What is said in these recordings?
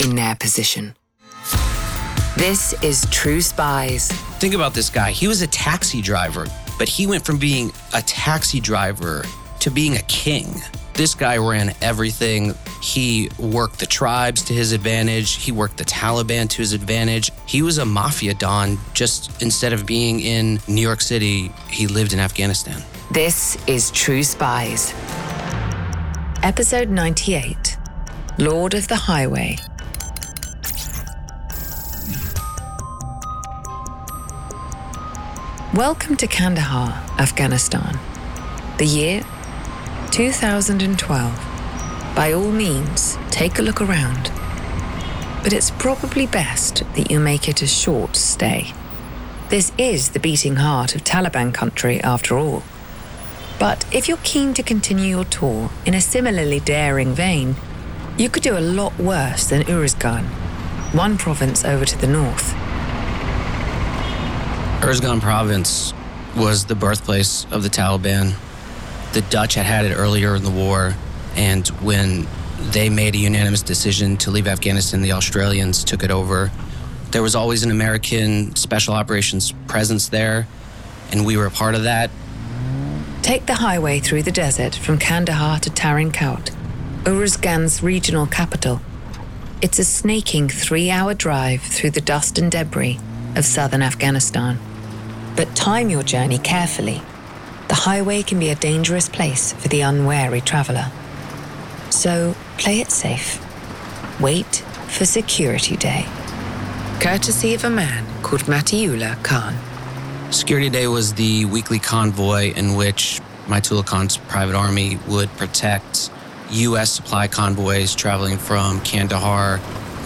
in their position? This is True Spies. Think about this guy. He was a taxi driver, but he went from being a taxi driver to being a king. This guy ran everything. He worked the tribes to his advantage. He worked the Taliban to his advantage. He was a mafia don, just instead of being in New York City, he lived in Afghanistan. This is True Spies. Episode 98 Lord of the Highway. Welcome to Kandahar, Afghanistan. The year 2012. By all means, take a look around. But it's probably best that you make it a short stay. This is the beating heart of Taliban country, after all. But if you're keen to continue your tour in a similarly daring vein, you could do a lot worse than Uruzgan, one province over to the north. Uruzgan province was the birthplace of the Taliban. The Dutch had had it earlier in the war, and when they made a unanimous decision to leave Afghanistan, the Australians took it over. There was always an American special operations presence there, and we were a part of that. Take the highway through the desert from Kandahar to Tarin Kowt, Uruzgan's regional capital. It's a snaking three hour drive through the dust and debris of southern Afghanistan. But time your journey carefully. The highway can be a dangerous place for the unwary traveller. So play it safe. Wait for Security Day. Courtesy of a man called Matiullah Khan. Security Day was the weekly convoy in which Matiullah Khan's private army would protect U.S. supply convoys traveling from Kandahar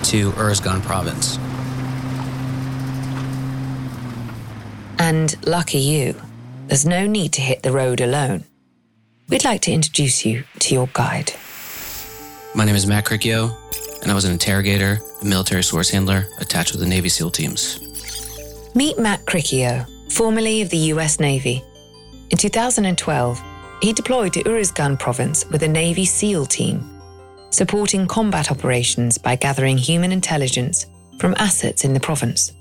to Uruzgan province. And lucky you, there's no need to hit the road alone. We'd like to introduce you to your guide. My name is Matt Cricchio, and I was an interrogator, a military source handler attached with the Navy SEAL teams. Meet Matt Cricchio, formerly of the US Navy. In 2012, he deployed to Uruzgan province with a Navy SEAL team, supporting combat operations by gathering human intelligence from assets in the province.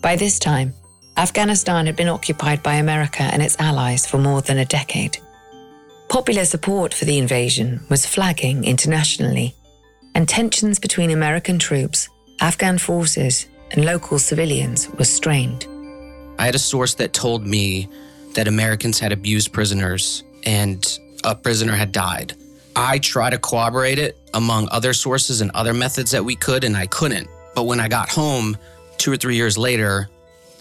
By this time, Afghanistan had been occupied by America and its allies for more than a decade. Popular support for the invasion was flagging internationally, and tensions between American troops, Afghan forces, and local civilians were strained. I had a source that told me that Americans had abused prisoners and a prisoner had died. I tried to corroborate it among other sources and other methods that we could, and I couldn't. But when I got home, two or three years later,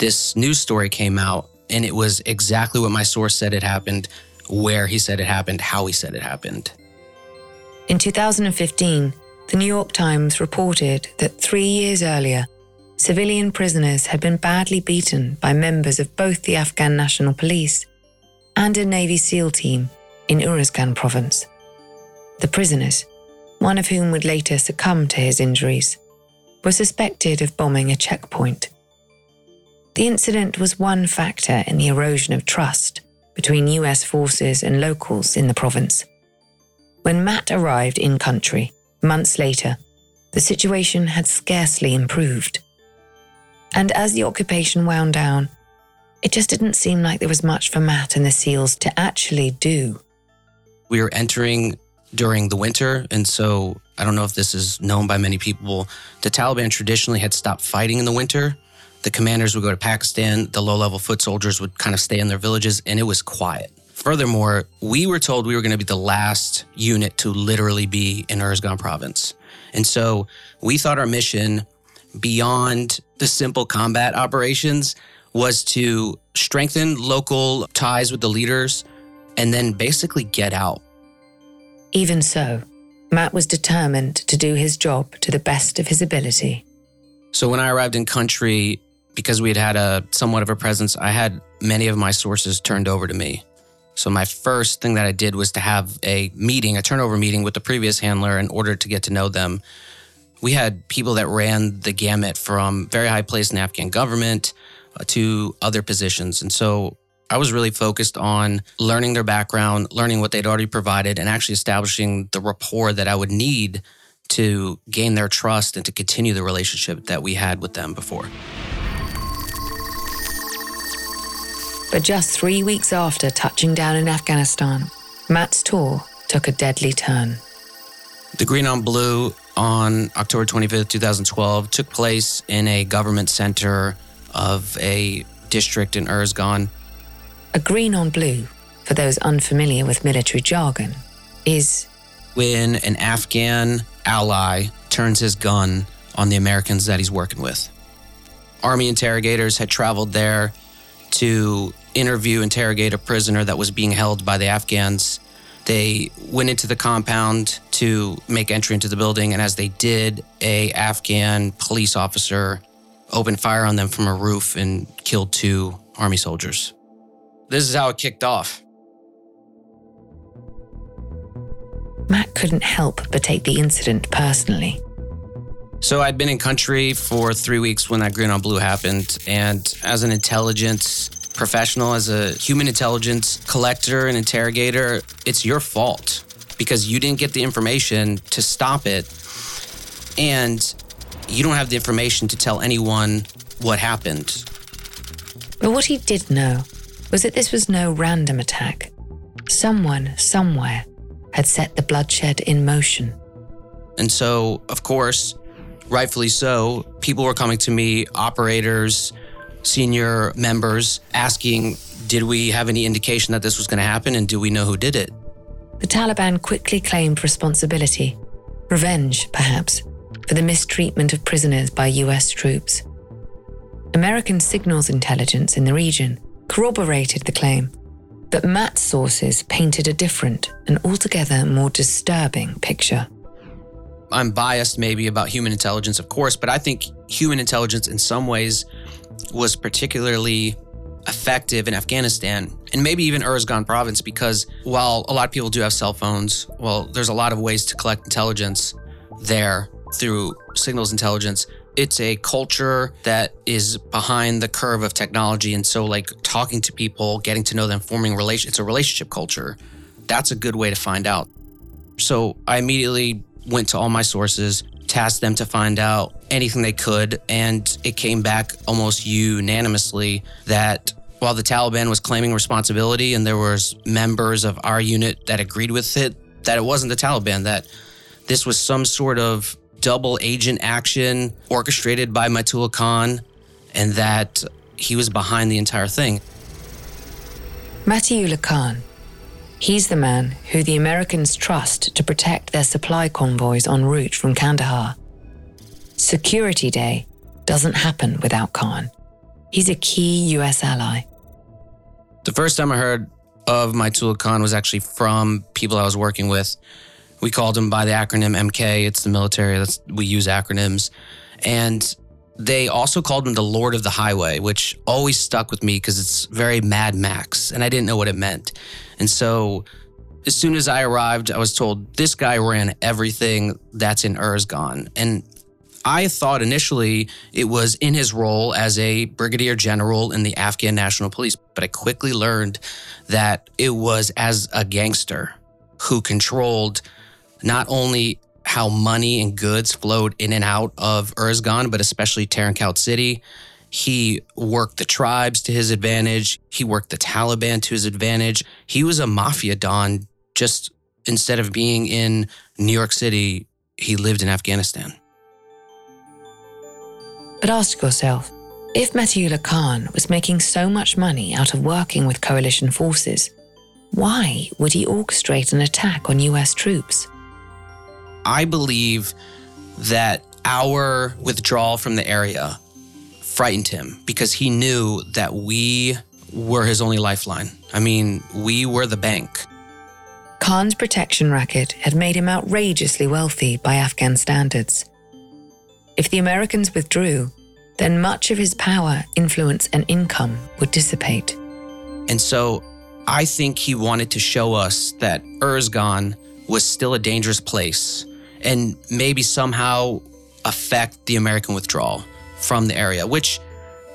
this news story came out, and it was exactly what my source said it happened, where he said it happened, how he said it happened. In 2015, the New York Times reported that three years earlier, civilian prisoners had been badly beaten by members of both the Afghan National Police and a Navy SEAL team in Uruzgan province. The prisoners, one of whom would later succumb to his injuries, were suspected of bombing a checkpoint. The incident was one factor in the erosion of trust between US forces and locals in the province. When Matt arrived in country, months later, the situation had scarcely improved. And as the occupation wound down, it just didn't seem like there was much for Matt and the SEALs to actually do. We were entering during the winter, and so I don't know if this is known by many people. The Taliban traditionally had stopped fighting in the winter. The commanders would go to Pakistan, the low level foot soldiers would kind of stay in their villages, and it was quiet. Furthermore, we were told we were going to be the last unit to literally be in Uruzgan province. And so we thought our mission, beyond the simple combat operations, was to strengthen local ties with the leaders and then basically get out. Even so, Matt was determined to do his job to the best of his ability. So when I arrived in country, because we had had a somewhat of a presence, I had many of my sources turned over to me. So my first thing that I did was to have a meeting, a turnover meeting with the previous handler in order to get to know them. We had people that ran the gamut from very high place in Afghan government uh, to other positions. And so I was really focused on learning their background, learning what they'd already provided, and actually establishing the rapport that I would need to gain their trust and to continue the relationship that we had with them before. But just three weeks after touching down in Afghanistan, Matt's tour took a deadly turn. The Green on Blue on October 25th, 2012, took place in a government center of a district in Uruzgan. A green on blue, for those unfamiliar with military jargon, is when an Afghan ally turns his gun on the Americans that he's working with. Army interrogators had traveled there to interview, interrogate a prisoner that was being held by the Afghans. They went into the compound to make entry into the building, and as they did, a Afghan police officer opened fire on them from a roof and killed two army soldiers. This is how it kicked off. Matt couldn't help but take the incident personally. So I'd been in country for three weeks when that green on blue happened. And as an intelligence professional, as a human intelligence collector and interrogator, it's your fault because you didn't get the information to stop it. And you don't have the information to tell anyone what happened. But what he did know was that this was no random attack. Someone, somewhere, had set the bloodshed in motion. And so, of course, rightfully so, people were coming to me, operators, senior members, asking, did we have any indication that this was going to happen and do we know who did it? The Taliban quickly claimed responsibility, revenge, perhaps, for the mistreatment of prisoners by US troops. American signals intelligence in the region corroborated the claim, but Matt's sources painted a different and altogether more disturbing picture. I'm biased maybe about human intelligence, of course, but I think human intelligence in some ways was particularly effective in Afghanistan and maybe even Uruzgan province because while a lot of people do have cell phones, well, there's a lot of ways to collect intelligence there through signals intelligence. It's a culture that is behind the curve of technology. And so like talking to people getting to know them forming relation it's a relationship culture. That's a good way to find out. So i immediately went to all my sources tasked them to find out anything they could and it came back almost unanimously that while the taliban was claiming responsibility and there was members of our unit that agreed with it that it wasn't the taliban that this was some sort of double agent action orchestrated by Matullah Khan and that he was behind the entire thing. Matiullah Khan. He's the man who the Americans trust to protect their supply convoys en route from Kandahar. Security Day doesn't happen without Khan. He's a key US ally. The first time I heard of Matullah Khan was actually from people I was working with we called him by the acronym MK. It's the military. That's we use acronyms, and they also called him the Lord of the Highway, which always stuck with me because it's very Mad Max, and I didn't know what it meant. And so, as soon as I arrived, I was told this guy ran everything that's in Uruzgan, and I thought initially it was in his role as a brigadier general in the Afghan National Police, but I quickly learned that it was as a gangster who controlled not only how money and goods flowed in and out of Uruzgan, but especially Tarin City. He worked the tribes to his advantage. He worked the Taliban to his advantage. He was a mafia don. Just instead of being in New York City, he lived in Afghanistan. But ask yourself if Matiullah Khan was making so much money out of working with coalition forces, why would he orchestrate an attack on US troops? I believe that our withdrawal from the area frightened him because he knew that we were his only lifeline. I mean, we were the bank. Khan's protection racket had made him outrageously wealthy by Afghan standards. If the Americans withdrew, then much of his power, influence, and income would dissipate. And so I think he wanted to show us that Uruzgan was still a dangerous place and maybe somehow affect the American withdrawal from the area, which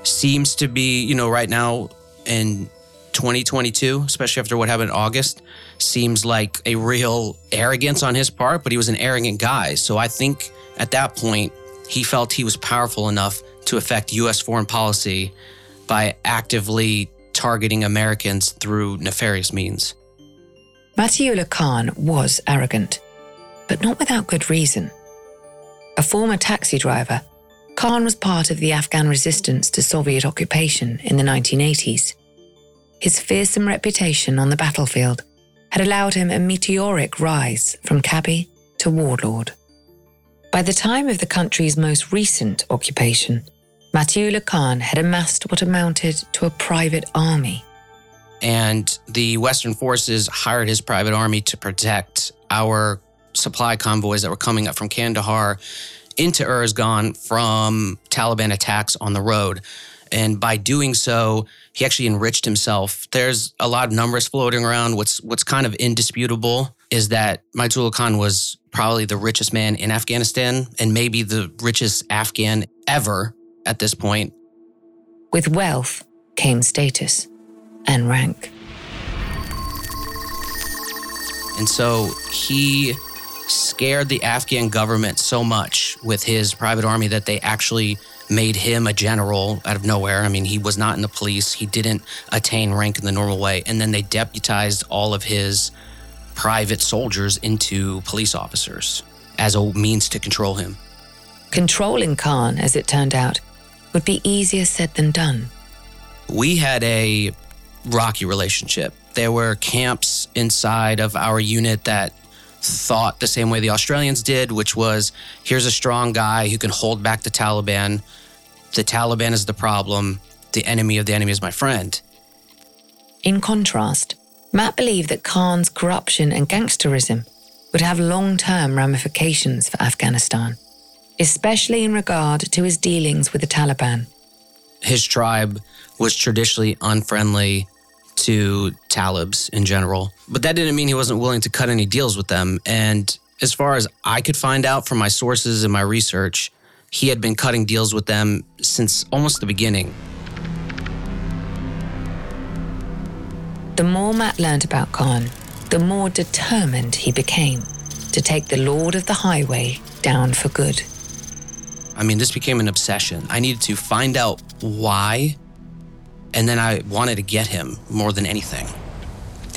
seems to be, you know, right now in 2022, especially after what happened in August, seems like a real arrogance on his part, but he was an arrogant guy. So I think at that point, he felt he was powerful enough to affect US foreign policy by actively targeting Americans through nefarious means. Matiullah Khan was arrogant, but not without good reason. A former taxi driver, Khan was part of the Afghan resistance to Soviet occupation in the 1980s. His fearsome reputation on the battlefield had allowed him a meteoric rise from cabbie to warlord. By the time of the country's most recent occupation, Matiullah Khan had amassed what amounted to a private army. And the Western forces hired his private army to protect our supply convoys that were coming up from Kandahar into Uruzgan from Taliban attacks on the road. And by doing so, he actually enriched himself. There's a lot of numbers floating around. What's what's kind of indisputable is that Matiullah Khan was probably the richest man in Afghanistan and maybe the richest Afghan ever at this point. With wealth came status and rank. And so he scared the Afghan government so much with his private army that they actually made him a general out of nowhere. I mean, he was not in the police, he didn't attain rank in the normal way. And then they deputized all of his private soldiers into police officers as a means to control him. Controlling Khan, as it turned out, would be easier said than done. We had a rocky relationship. There were camps inside of our unit that thought the same way the Australians did, which was here's a strong guy who can hold back the Taliban. The Taliban is the problem. The enemy of the enemy is my friend. In contrast, Matt believed that Khan's corruption and gangsterism would have long term ramifications for Afghanistan, especially in regard to his dealings with the Taliban. His tribe was traditionally unfriendly to Talibs in general. But that didn't mean he wasn't willing to cut any deals with them. And as far as I could find out from my sources and my research, he had been cutting deals with them since almost the beginning. The more Matt learned about Khan, the more determined he became to take the Lord of the Highway down for good. I mean, this became an obsession. I needed to find out why and then I wanted to get him more than anything.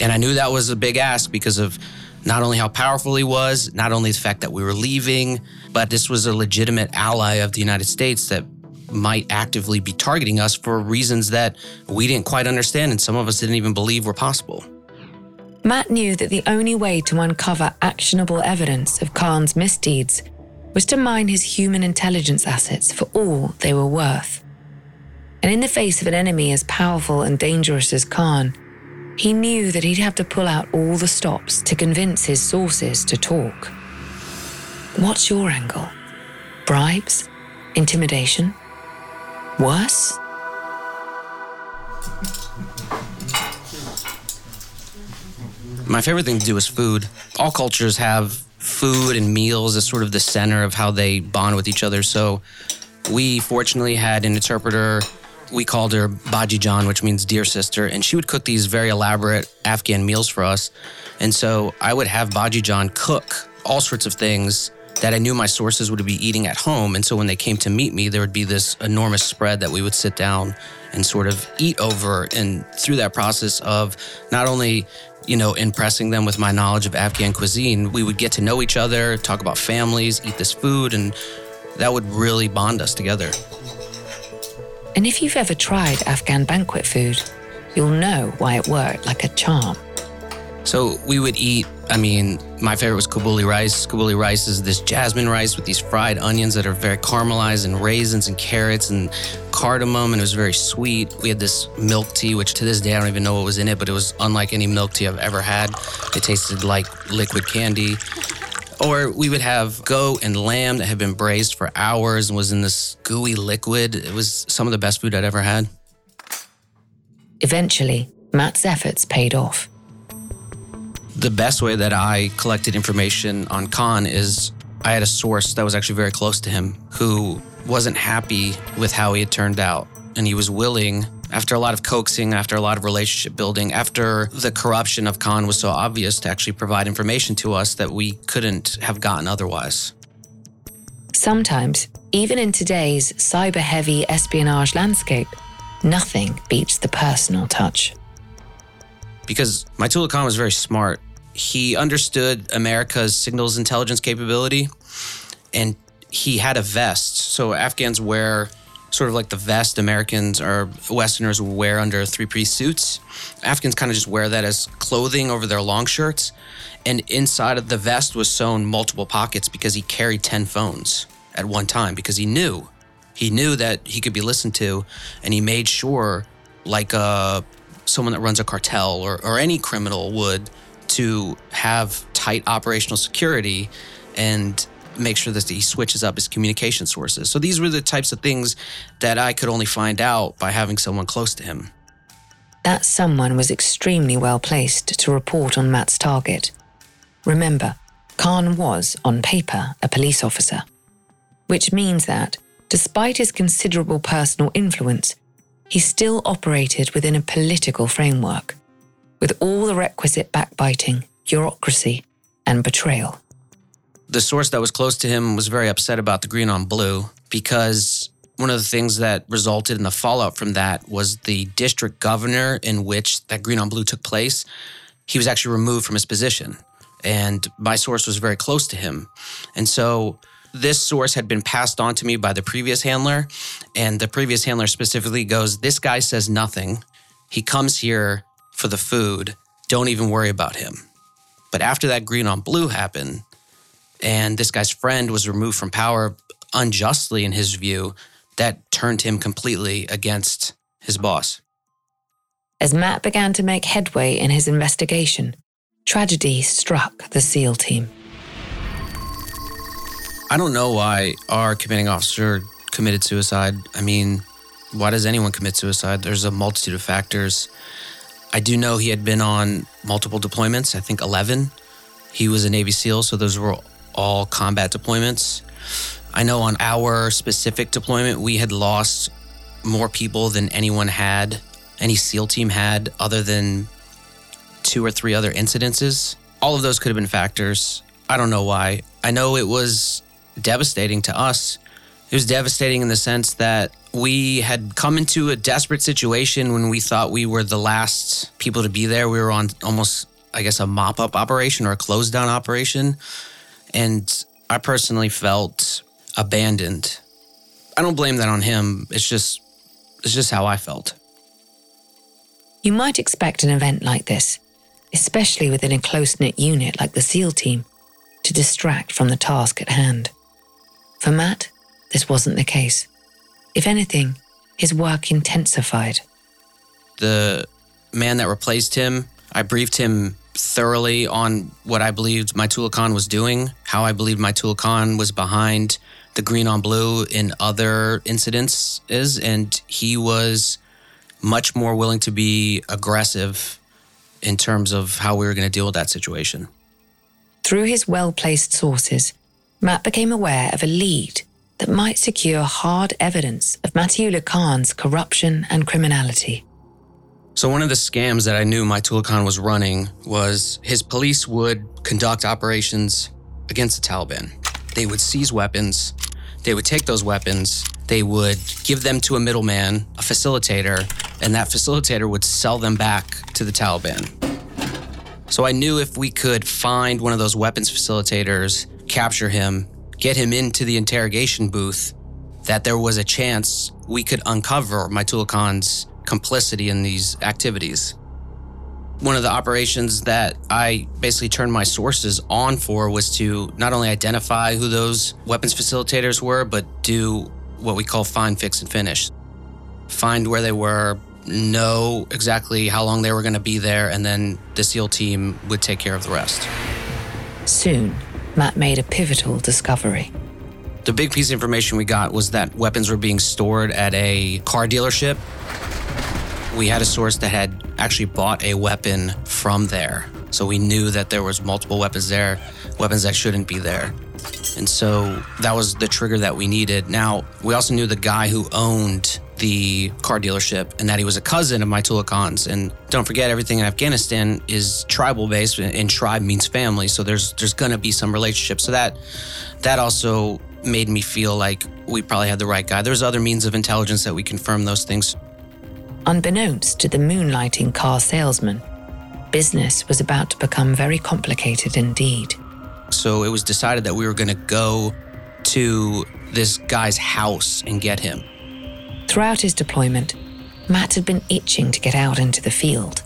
And I knew that was a big ask because of not only how powerful he was, not only the fact that we were leaving, but this was a legitimate ally of the United States that might actively be targeting us for reasons that we didn't quite understand and some of us didn't even believe were possible. Matt knew that the only way to uncover actionable evidence of Khan's misdeeds was to mine his human intelligence assets for all they were worth. And in the face of an enemy as powerful and dangerous as Khan, he knew that he'd have to pull out all the stops to convince his sources to talk. What's your angle? Bribes? Intimidation? Worse? My favorite thing to do is food. All cultures have food and meals as sort of the center of how they bond with each other. So we fortunately had an interpreter we called her Baji John, which means dear sister, and she would cook these very elaborate Afghan meals for us. And so I would have Baji John cook all sorts of things that I knew my sources would be eating at home. And so when they came to meet me, there would be this enormous spread that we would sit down and sort of eat over. And through that process of not only you know, impressing them with my knowledge of Afghan cuisine, we would get to know each other, talk about families, eat this food, and that would really bond us together. And if you've ever tried Afghan banquet food, you'll know why it worked like a charm. So we would eat, I mean, my favorite was Kabuli rice. Kabuli rice is this jasmine rice with these fried onions that are very caramelized and raisins and carrots and cardamom, and it was very sweet. We had this milk tea, which to this day I don't even know what was in it, but it was unlike any milk tea I've ever had. It tasted like liquid candy. Or we would have goat and lamb that had been braised for hours and was in this gooey liquid. It was some of the best food I'd ever had. Eventually, Matt's efforts paid off. The best way that I collected information on Khan is I had a source that was actually very close to him who wasn't happy with how he had turned out. And he was willing, after a lot of coaxing, after a lot of relationship building, after the corruption of Khan was so obvious, to actually provide information to us that we couldn't have gotten otherwise. Sometimes, even in today's cyber heavy espionage landscape, nothing beats the personal touch. Because Matiullah Khan was very smart. He understood America's signals intelligence capability and he had a vest. So Afghans wear sort of like the vest Americans or Westerners wear under three piece suits. Afghans kind of just wear that as clothing over their long shirts. And inside of the vest was sewn multiple pockets because he carried 10 phones at one time because he knew. He knew that he could be listened to and he made sure, like uh, someone that runs a cartel or, or any criminal would, to have tight operational security and make sure that he switches up his communication sources. So these were the types of things that I could only find out by having someone close to him. That someone was extremely well placed to report on Matt's target. Remember, Khan was, on paper, a police officer, which means that, despite his considerable personal influence, he still operated within a political framework with all the requisite backbiting, bureaucracy, and betrayal. The source that was close to him was very upset about the green on blue because one of the things that resulted in the fallout from that was the district governor in which that green on blue took place. He was actually removed from his position. And my source was very close to him. And so this source had been passed on to me by the previous handler. And the previous handler specifically goes, This guy says nothing. He comes here for the food. Don't even worry about him. But after that green on blue happened, and this guy's friend was removed from power unjustly, in his view, that turned him completely against his boss. As Matt began to make headway in his investigation, tragedy struck the SEAL team. I don't know why our commanding officer committed suicide. I mean, why does anyone commit suicide? There's a multitude of factors. I do know he had been on multiple deployments, I think 11. He was a Navy SEAL, so those were all combat deployments. I know on our specific deployment, we had lost more people than anyone had, any SEAL team had, other than two or three other incidences. All of those could have been factors. I don't know why. I know it was devastating to us. It was devastating in the sense that we had come into a desperate situation when we thought we were the last people to be there. We were on almost, I guess, a mop up operation or a close down operation. And I personally felt abandoned. I don't blame that on him. It's just it's just how I felt. You might expect an event like this, especially within a close-knit unit like the SEAL team, to distract from the task at hand. For Matt, this wasn't the case. If anything, his work intensified. The man that replaced him, I briefed him thoroughly on what I believed Matiullah Khan was doing, how I believed Matiullah Khan was behind the green on blue in other incidents is, and he was much more willing to be aggressive in terms of how we were going to deal with that situation. Through his well placed sources, Matt became aware of a lead that might secure hard evidence of Matiullah Khan's corruption and criminality. So, one of the scams that I knew Matiullah Khan was running was his police would conduct operations against the Taliban. They would seize weapons, they would take those weapons, they would give them to a middleman, a facilitator, and that facilitator would sell them back to the Taliban. So I knew if we could find one of those weapons facilitators, capture him, get him into the interrogation booth, that there was a chance we could uncover Matiullah Khan's complicity in these activities. one of the operations that I basically turned my sources on for was to not only identify who those weapons facilitators were, but do what we call find, fix, and finish. Find where they were, know exactly how long they were going to be there, and then the SEAL team would take care of the rest. Soon, Matt made a pivotal discovery. The big piece of information we got was that weapons were being stored at a car dealership. We had a source that had actually bought a weapon from there. So we knew that there was multiple weapons there, weapons that shouldn't be there. And so that was the trigger that we needed. Now, we also knew the guy who owned the car dealership and that he was a cousin of Matiullah Khan's. And don't forget, everything in Afghanistan is tribal based, and tribe means family. So there's there's gonna be some relationship. So that that also made me feel like we probably had the right guy. There's other means of intelligence that we confirm those things. Unbeknownst to the moonlighting car salesman, business was about to become very complicated indeed. So it was decided that we were going to go to this guy's house and get him. Throughout his deployment, Matt had been itching to get out into the field.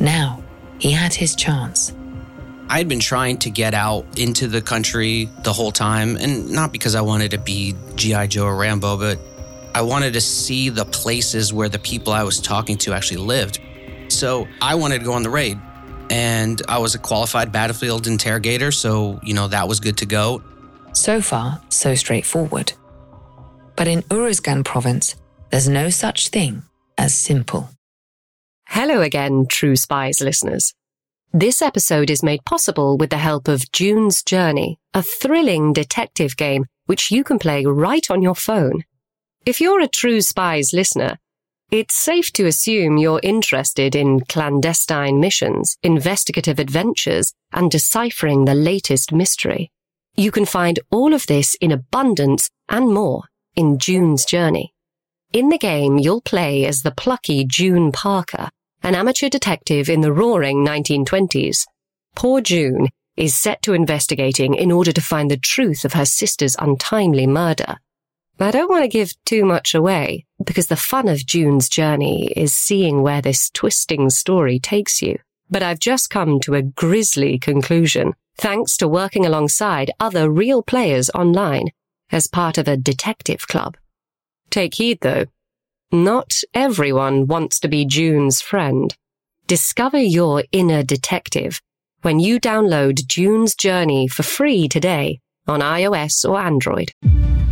Now, he had his chance. I had been trying to get out into the country the whole time, and not because I wanted to be G.I. Joe or Rambo, but I wanted to see the places where the people I was talking to actually lived. So I wanted to go on the raid. And I was a qualified battlefield interrogator, so, you know, that was good to go. So far, so straightforward. But in Uruzgan province, there's no such thing as simple. Hello again, True Spies listeners. This episode is made possible with the help of June's Journey, a thrilling detective game which you can play right on your phone. If you're a True Spies listener, it's safe to assume you're interested in clandestine missions, investigative adventures, and deciphering the latest mystery. You can find all of this in abundance and more in June's Journey. In the game, you'll play as the plucky June Parker, an amateur detective in the roaring 1920s. Poor June is set to investigating in order to find the truth of her sister's untimely murder. I don't want to give too much away because the fun of June's journey is seeing where this twisting story takes you. But I've just come to a grisly conclusion thanks to working alongside other real players online as part of a detective club. Take heed though. Not everyone wants to be June's friend. Discover your inner detective when you download June's Journey for free today on iOS or Android.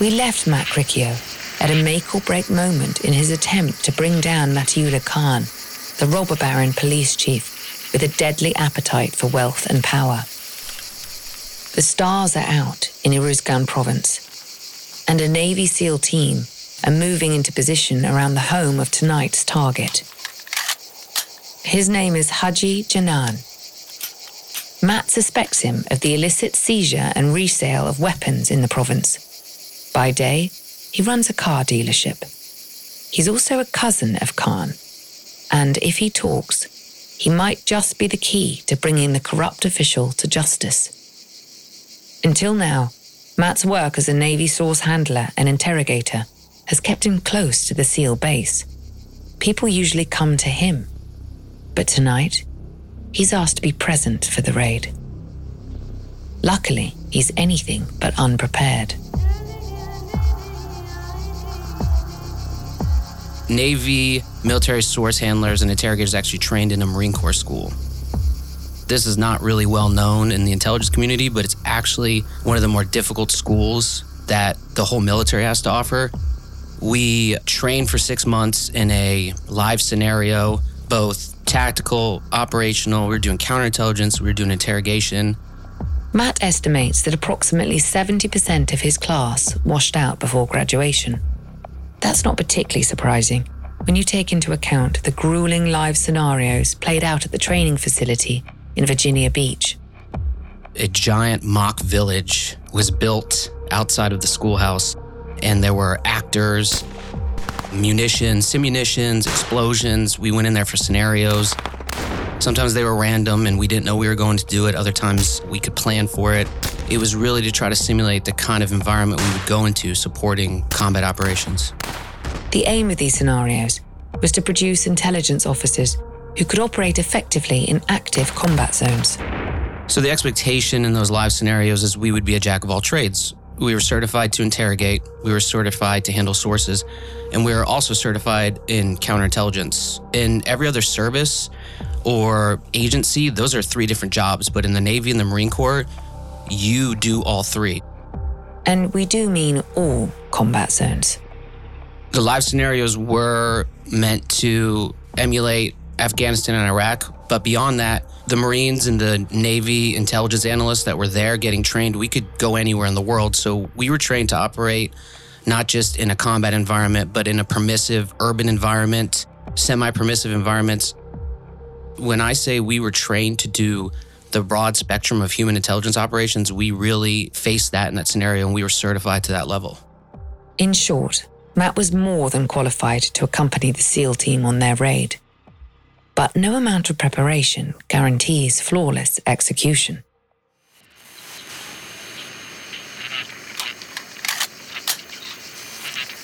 We left Matt Cricchio at a make or break moment in his attempt to bring down Matiullah Khan, the robber baron police chief with a deadly appetite for wealth and power. The stars are out in Uruzgan province, and a Navy SEAL team are moving into position around the home of tonight's target. His name is Haji Janan. Matt suspects him of the illicit seizure and resale of weapons in the province by day, he runs a car dealership. He's also a cousin of Khan. And if he talks, he might just be the key to bringing the corrupt official to justice. Until now, Matt's work as a Navy source handler and interrogator has kept him close to the SEAL base. People usually come to him. But tonight, he's asked to be present for the raid. Luckily, he's anything but unprepared. Navy military source handlers and interrogators actually trained in a Marine Corps school. This is not really well known in the intelligence community, but it's actually one of the more difficult schools that the whole military has to offer. We train for six months in a live scenario, both tactical, operational. We're doing counterintelligence, We're doing interrogation. Matt estimates that approximately 70% of his class washed out before graduation. That's not particularly surprising when you take into account the grueling live scenarios played out at the training facility in Virginia Beach. A giant mock village was built outside of the schoolhouse, and there were actors, munitions, simunitions, explosions. We went in there for scenarios. Sometimes they were random and we didn't know we were going to do it. Other times we could plan for it. It was really to try to simulate the kind of environment we would go into supporting combat operations. The aim of these scenarios was to produce intelligence officers who could operate effectively in active combat zones. So the expectation in those live scenarios is we would be a jack of all trades. We were certified to interrogate, we were certified to handle sources, and we were also certified in counterintelligence. In every other service or agency, those are three different jobs, but in the Navy and the Marine Corps, you do all three. And we do mean all combat zones. The live scenarios were meant to emulate Afghanistan and Iraq, but beyond that, the Marines and the Navy intelligence analysts that were there getting trained, we could go anywhere in the world. So we were trained to operate not just in a combat environment, but in a permissive urban environment, semi permissive environments. When I say we were trained to do the broad spectrum of human intelligence operations, we really faced that in that scenario and we were certified to that level. In short, Matt was more than qualified to accompany the SEAL team on their raid. But no amount of preparation guarantees flawless execution.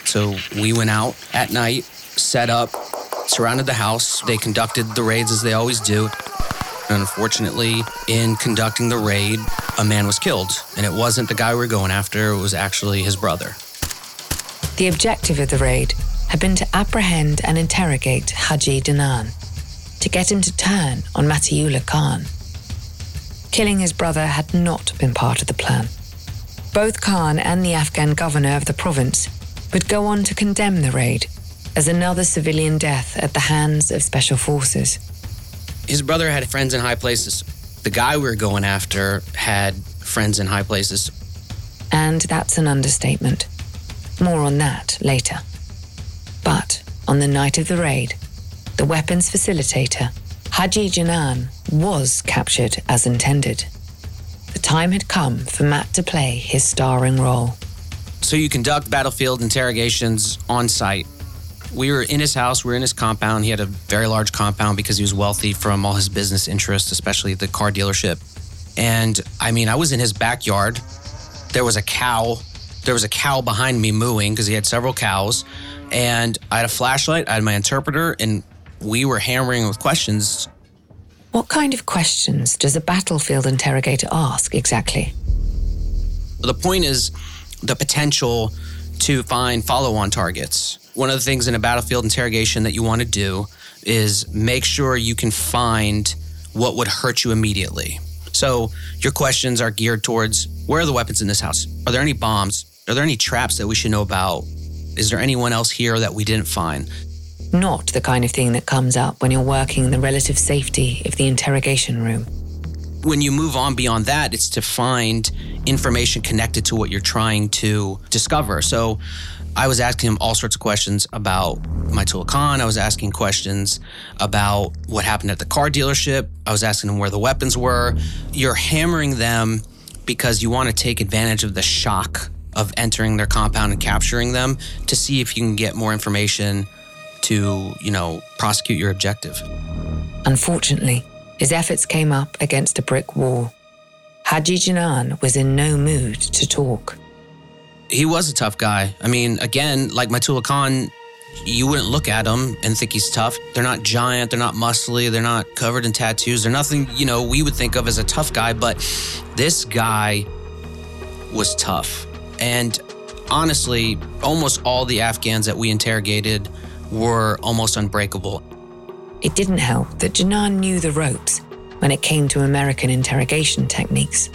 So we went out at night, set up, surrounded the house. They conducted the raids as they always do. Unfortunately, in conducting the raid, a man was killed. And it wasn't the guy we were going after, it was actually his brother. The objective of the raid had been to apprehend and interrogate Haji Janan, to get him to turn on Matiullah Khan. Killing his brother had not been part of the plan. Both Khan and the Afghan governor of the province would go on to condemn the raid as another civilian death at the hands of special forces. His brother had friends in high places. The guy we were going after had friends in high places. And that's an understatement. More on that later. But on the night of the raid, the weapons facilitator, Haji Janan, was captured as intended. The time had come for Matt to play his starring role. So you conduct battlefield interrogations on site. We were in his house, we were in his compound. He had a very large compound because he was wealthy from all his business interests, especially the car dealership. And I mean, I was in his backyard. There was a cow. There was a cow behind me mooing because he had several cows. And I had a flashlight, I had my interpreter, and we were hammering with questions. What kind of questions does a battlefield interrogator ask exactly? The point is the potential to find follow on targets. One of the things in a battlefield interrogation that you want to do is make sure you can find what would hurt you immediately. So your questions are geared towards where are the weapons in this house? Are there any bombs? Are there any traps that we should know about? Is there anyone else here that we didn't find? Not the kind of thing that comes up when you're working in the relative safety of the interrogation room. When you move on beyond that, it's to find information connected to what you're trying to discover. So I was asking him all sorts of questions about Matiullah Khan. I was asking questions about what happened at the car dealership. I was asking him where the weapons were. You're hammering them because you want to take advantage of the shock of entering their compound and capturing them to see if you can get more information to, you know, prosecute your objective. Unfortunately, his efforts came up against a brick wall. Haji Janan was in no mood to talk. He was a tough guy. I mean, again, like Matula Khan, you wouldn't look at him and think he's tough. They're not giant, they're not muscly, they're not covered in tattoos. They're nothing, you know, we would think of as a tough guy, but this guy was tough. And honestly, almost all the Afghans that we interrogated were almost unbreakable. It didn't help that Janan knew the ropes when it came to American interrogation techniques.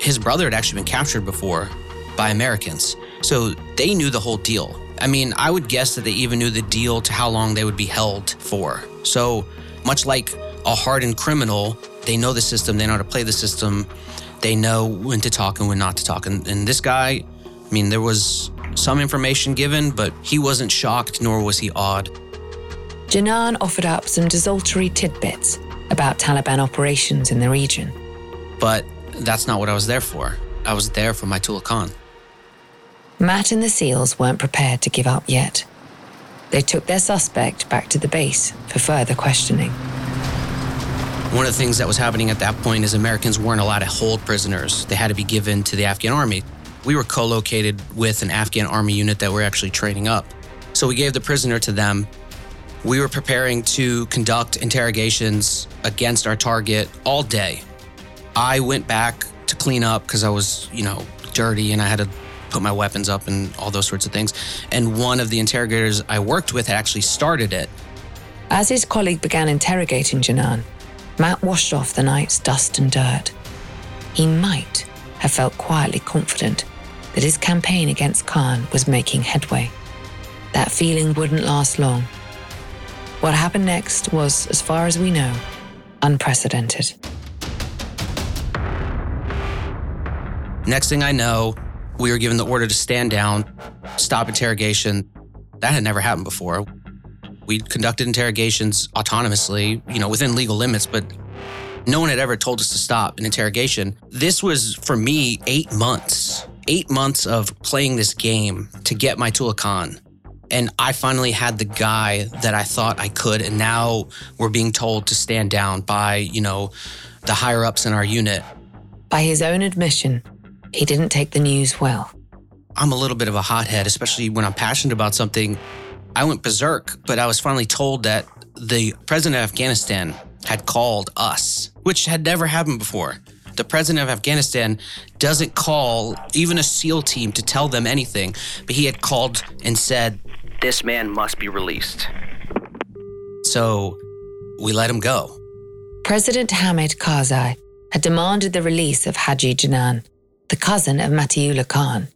His brother had actually been captured before by Americans, so they knew the whole deal. I mean, I would guess that they even knew the deal to how long they would be held for. So, much like a hardened criminal, they know the system, they know how to play the system. They know when to talk and when not to talk. And, and this guy, I mean, there was some information given, but he wasn't shocked nor was he awed. Janan offered up some desultory tidbits about Taliban operations in the region. But that's not what I was there for. I was there for Matiullah Khan. Matt and the SEALs weren't prepared to give up yet. They took their suspect back to the base for further questioning. One of the things that was happening at that point is Americans weren't allowed to hold prisoners. They had to be given to the Afghan army. We were co located with an Afghan army unit that we're actually training up. So we gave the prisoner to them. We were preparing to conduct interrogations against our target all day. I went back to clean up because I was, you know, dirty and I had to put my weapons up and all those sorts of things. And one of the interrogators I worked with actually started it. As his colleague began interrogating Janan, Matt washed off the night's dust and dirt. He might have felt quietly confident that his campaign against Khan was making headway. That feeling wouldn't last long. What happened next was, as far as we know, unprecedented. Next thing I know, we were given the order to stand down, stop interrogation. That had never happened before. We conducted interrogations autonomously, you know, within legal limits, but no one had ever told us to stop an interrogation. This was, for me, eight months. Eight months of playing this game to get my Khan. And I finally had the guy that I thought I could. And now we're being told to stand down by, you know, the higher ups in our unit. By his own admission, he didn't take the news well. I'm a little bit of a hothead, especially when I'm passionate about something. I went berserk, but I was finally told that the president of Afghanistan had called us, which had never happened before. The president of Afghanistan doesn't call even a SEAL team to tell them anything, but he had called and said, This man must be released. So we let him go. President Hamid Karzai had demanded the release of Haji Janan, the cousin of Matiullah Khan.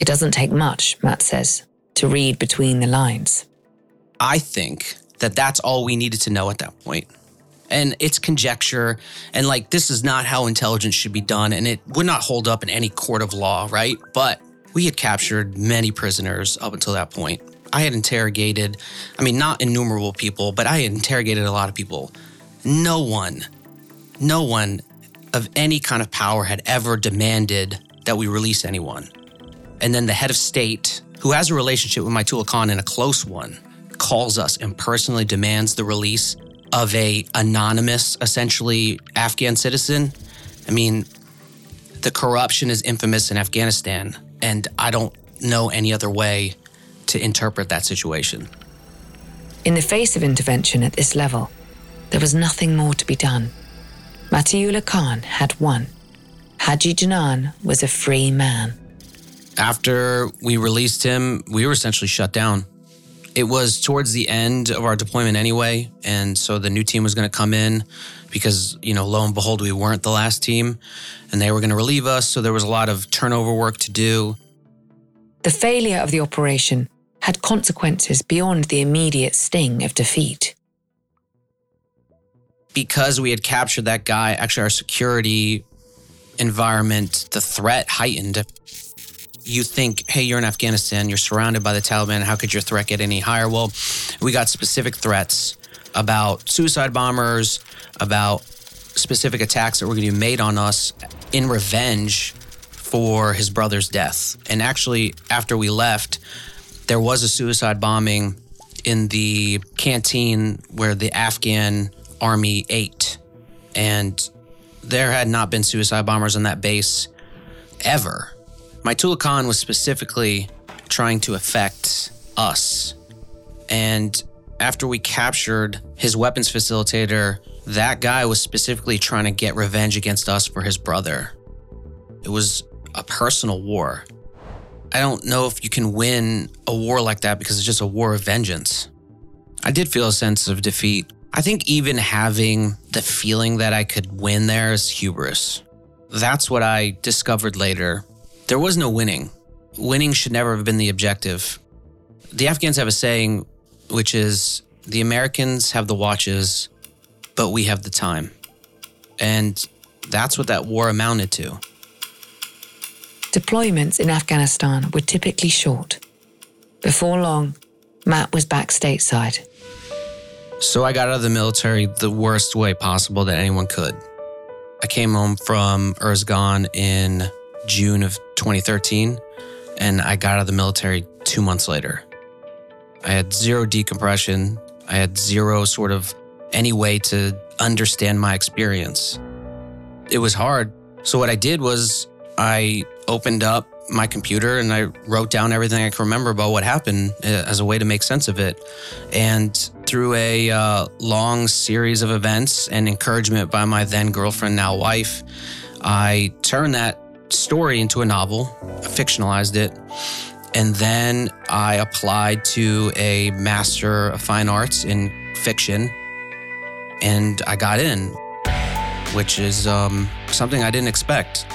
It doesn't take much, Matt says, to read between the lines. I think that that's all we needed to know at that point. And it's conjecture, and like this is not how intelligence should be done, and it would not hold up in any court of law, right? But we had captured many prisoners up until that point. I had interrogated, I mean, not innumerable people, but I had interrogated a lot of people. No one, no one of any kind of power had ever demanded that we release anyone. And then the head of state, who has a relationship with Matiullah Khan and a close one, calls us and personally demands the release of a anonymous, essentially Afghan citizen. I mean, the corruption is infamous in Afghanistan, and I don't know any other way to interpret that situation. In the face of intervention at this level, there was nothing more to be done. Matiullah Khan had won. Haji Janan was a free man. After we released him, we were essentially shut down. It was towards the end of our deployment anyway, and so the new team was going to come in because, you know, lo and behold, we weren't the last team and they were going to relieve us, so there was a lot of turnover work to do. The failure of the operation had consequences beyond the immediate sting of defeat because we had captured that guy, actually, our security environment, the threat heightened. You think, hey, you're in Afghanistan, you're surrounded by the Taliban. How could your threat get any higher? Well, we got specific threats about suicide bombers, about specific attacks that were going to be made on us in revenge for his brother's death. And actually, after we left, there was a suicide bombing in the canteen where the Afghan Army ate. And there had not been suicide bombers on that base ever. Matiullah Khan was specifically trying to affect us. And after we captured his weapons facilitator, that guy was specifically trying to get revenge against us for his brother. It was a personal war. I don't know if you can win a war like that because it's just a war of vengeance. I did feel a sense of defeat I think even having the feeling that I could win there is hubris. That's what I discovered later. There was no winning. Winning should never have been the objective. The Afghans have a saying, which is the Americans have the watches, but we have the time. And that's what that war amounted to. Deployments in Afghanistan were typically short. Before long, Matt was back stateside. So I got out of the military the worst way possible that anyone could. I came home from Uruzgan in June of 2013, and I got out of the military two months later. I had zero decompression. I had zero sort of any way to understand my experience. It was hard. So, what I did was I opened up my computer and I wrote down everything I can remember about what happened uh, as a way to make sense of it. And through a uh, long series of events and encouragement by my then girlfriend, now wife, I turned that story into a novel, fictionalized it, and then I applied to a Master of Fine Arts in fiction, and I got in, which is um, something I didn't expect.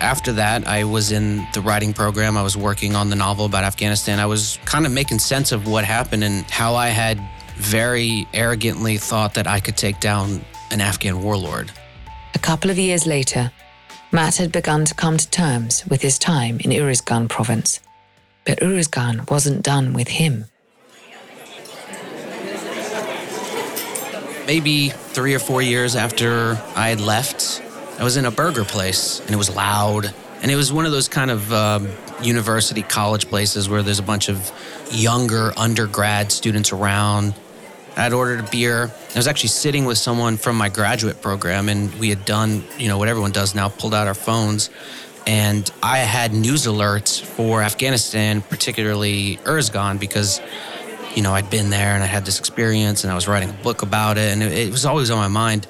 After that, I was in the writing program. I was working on the novel about Afghanistan. I was kind of making sense of what happened and how I had very arrogantly thought that I could take down an Afghan warlord. A couple of years later, Matt had begun to come to terms with his time in Uruzgan province. But Uruzgan wasn't done with him. Maybe three or four years after I had left, I was in a burger place and it was loud. And it was one of those kind of um, university college places where there's a bunch of younger undergrad students around. I'd ordered a beer. I was actually sitting with someone from my graduate program, and we had done, you know, what everyone does now, pulled out our phones. And I had news alerts for Afghanistan, particularly Uruzgan, because, you know, I'd been there and I had this experience and I was writing a book about it, and it was always on my mind.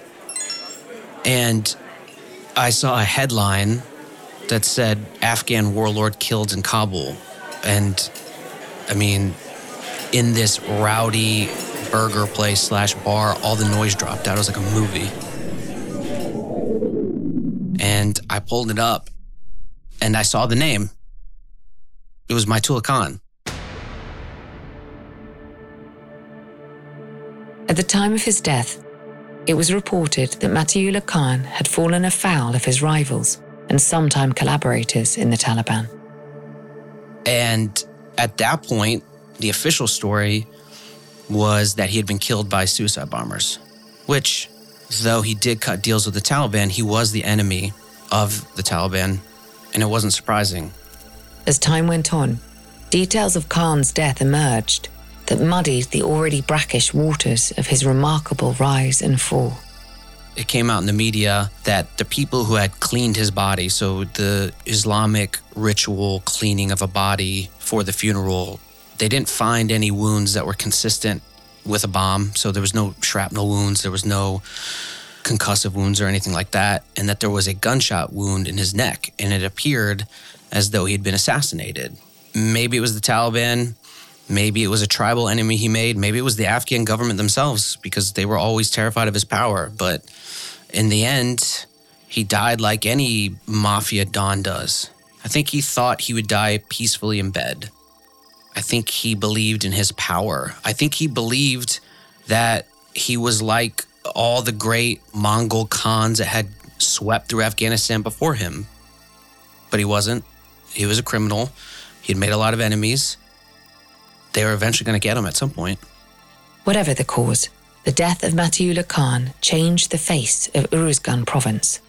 And I saw a headline that said Afghan warlord killed in Kabul. And I mean, in this rowdy burger place slash bar, all the noise dropped out. It was like a movie. And I pulled it up and I saw the name. It was Matiullah Khan. At the time of his death, it was reported that Matiullah Khan had fallen afoul of his rivals and sometime collaborators in the Taliban. And at that point, the official story was that he had been killed by suicide bombers, which, though he did cut deals with the Taliban, he was the enemy of the Taliban, and it wasn't surprising. As time went on, details of Khan's death emerged that muddied the already brackish waters of his remarkable rise and fall. It came out in the media that the people who had cleaned his body, so the Islamic ritual cleaning of a body for the funeral, they didn't find any wounds that were consistent with a bomb. So there was no shrapnel wounds, there was no concussive wounds or anything like that, and that there was a gunshot wound in his neck, and it appeared as though he had been assassinated. Maybe it was the Taliban, Maybe it was a tribal enemy he made. Maybe it was the Afghan government themselves because they were always terrified of his power. But in the end, he died like any mafia don does. I think he thought he would die peacefully in bed. I think he believed in his power. I think he believed that he was like all the great Mongol Khans that had swept through Afghanistan before him. But he wasn't. He was a criminal. He had made a lot of enemies they were eventually going to get him at some point. Whatever the cause, the death of Matiullah Khan changed the face of Uruzgan province.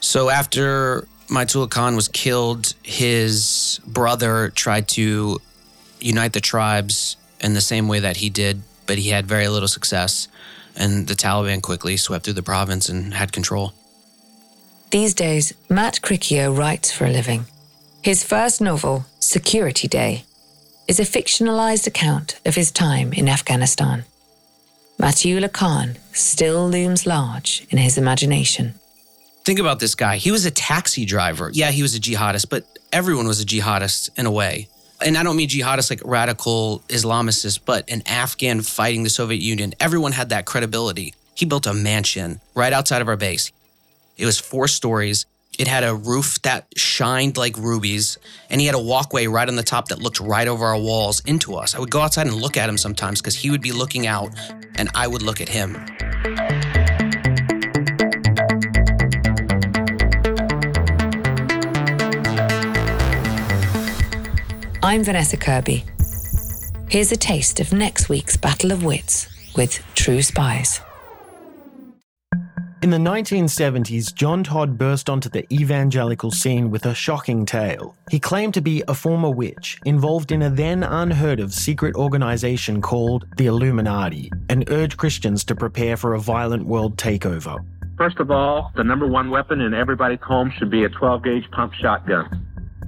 So after Matiullah Khan was killed, his brother tried to unite the tribes in the same way that he did, but he had very little success. And the Taliban quickly swept through the province and had control. These days, Matt Cricchio writes for a living. His first novel, Security Day, is a fictionalized account of his time in Afghanistan. Matiullah Khan still looms large in his imagination. Think about this guy. He was a taxi driver. Yeah, he was a jihadist, but everyone was a jihadist in a way. And I don't mean jihadist like radical Islamicists, but an Afghan fighting the Soviet Union. Everyone had that credibility. He built a mansion right outside of our base. It was four stories. It had a roof that shined like rubies, and he had a walkway right on the top that looked right over our walls into us. I would go outside and look at him sometimes because he would be looking out, and I would look at him. I'm Vanessa Kirby. Here's a taste of next week's Battle of Wits with True Spies. In the 1970s, John Todd burst onto the evangelical scene with a shocking tale. He claimed to be a former witch involved in a then unheard of secret organization called the Illuminati and urged Christians to prepare for a violent world takeover. First of all, the number one weapon in everybody's home should be a 12 gauge pump shotgun.